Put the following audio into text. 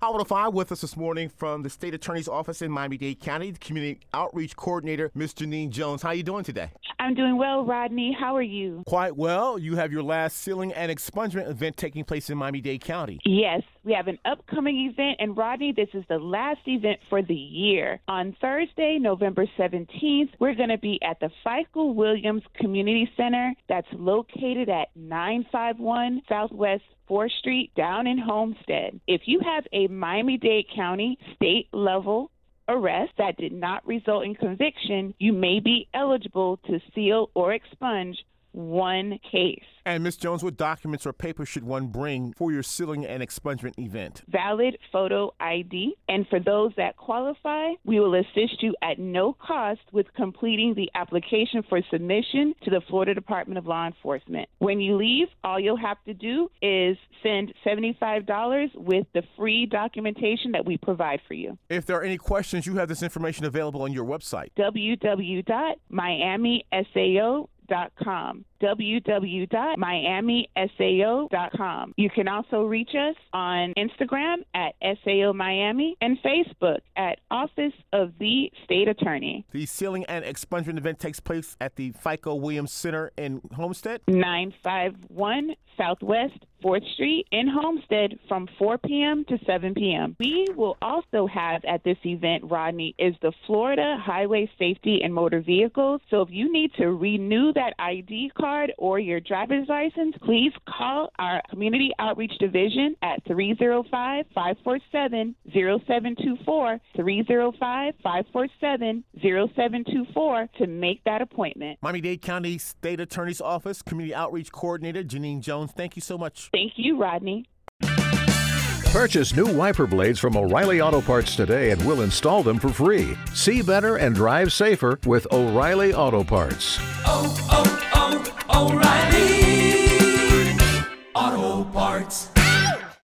Howard 5 with us this morning from the State Attorney's Office in Miami-Dade County, the Community Outreach Coordinator, Ms. Janeen Jones. How are you doing today? I'm doing well, Rodney. How are you? Quite well. You have your last sealing and expungement event taking place in Miami-Dade County. Yes, we have an upcoming event, and Rodney, this is the last event for the year. On Thursday, November 17th, we're going to be at the Philco Williams Community Center that's located at 951 Southwest 4th Street down in Homestead. If you have a Miami Dade County state level arrest that did not result in conviction, you may be eligible to seal or expunge one case. And Ms. Jones, what documents or papers should one bring for your sealing and expungement event? Valid photo ID. And for those that qualify, we will assist you at no cost with completing the application for submission to the Florida Department of Law Enforcement. When you leave, all you'll have to do is send $75 with the free documentation that we provide for you. If there are any questions, you have this information available on your website. www.miamisao.com www.miamisao.com. You can also reach us on Instagram at SAO Miami and Facebook at Office of the State Attorney. The sealing and expungement event takes place at the Philco Williams Center in Homestead. 951 Southwest 4th Street in Homestead from 4 p.m. to 7 p.m. We will also have at this event, Rodney, is the Florida Highway Safety and Motor Vehicles. So if you need to renew that ID card or your driver's license, please call our Community Outreach Division at 305 547 0724. 305 547 0724 to make that appointment. Miami Dade County State Attorney's Office, Community Outreach Coordinator Janeen Jones, thank you so much. Thank you, Rodney. Purchase new wiper blades from O'Reilly Auto Parts today and we'll install them for free. See better and drive safer with O'Reilly Auto Parts. Oh, oh, oh, O'Reilly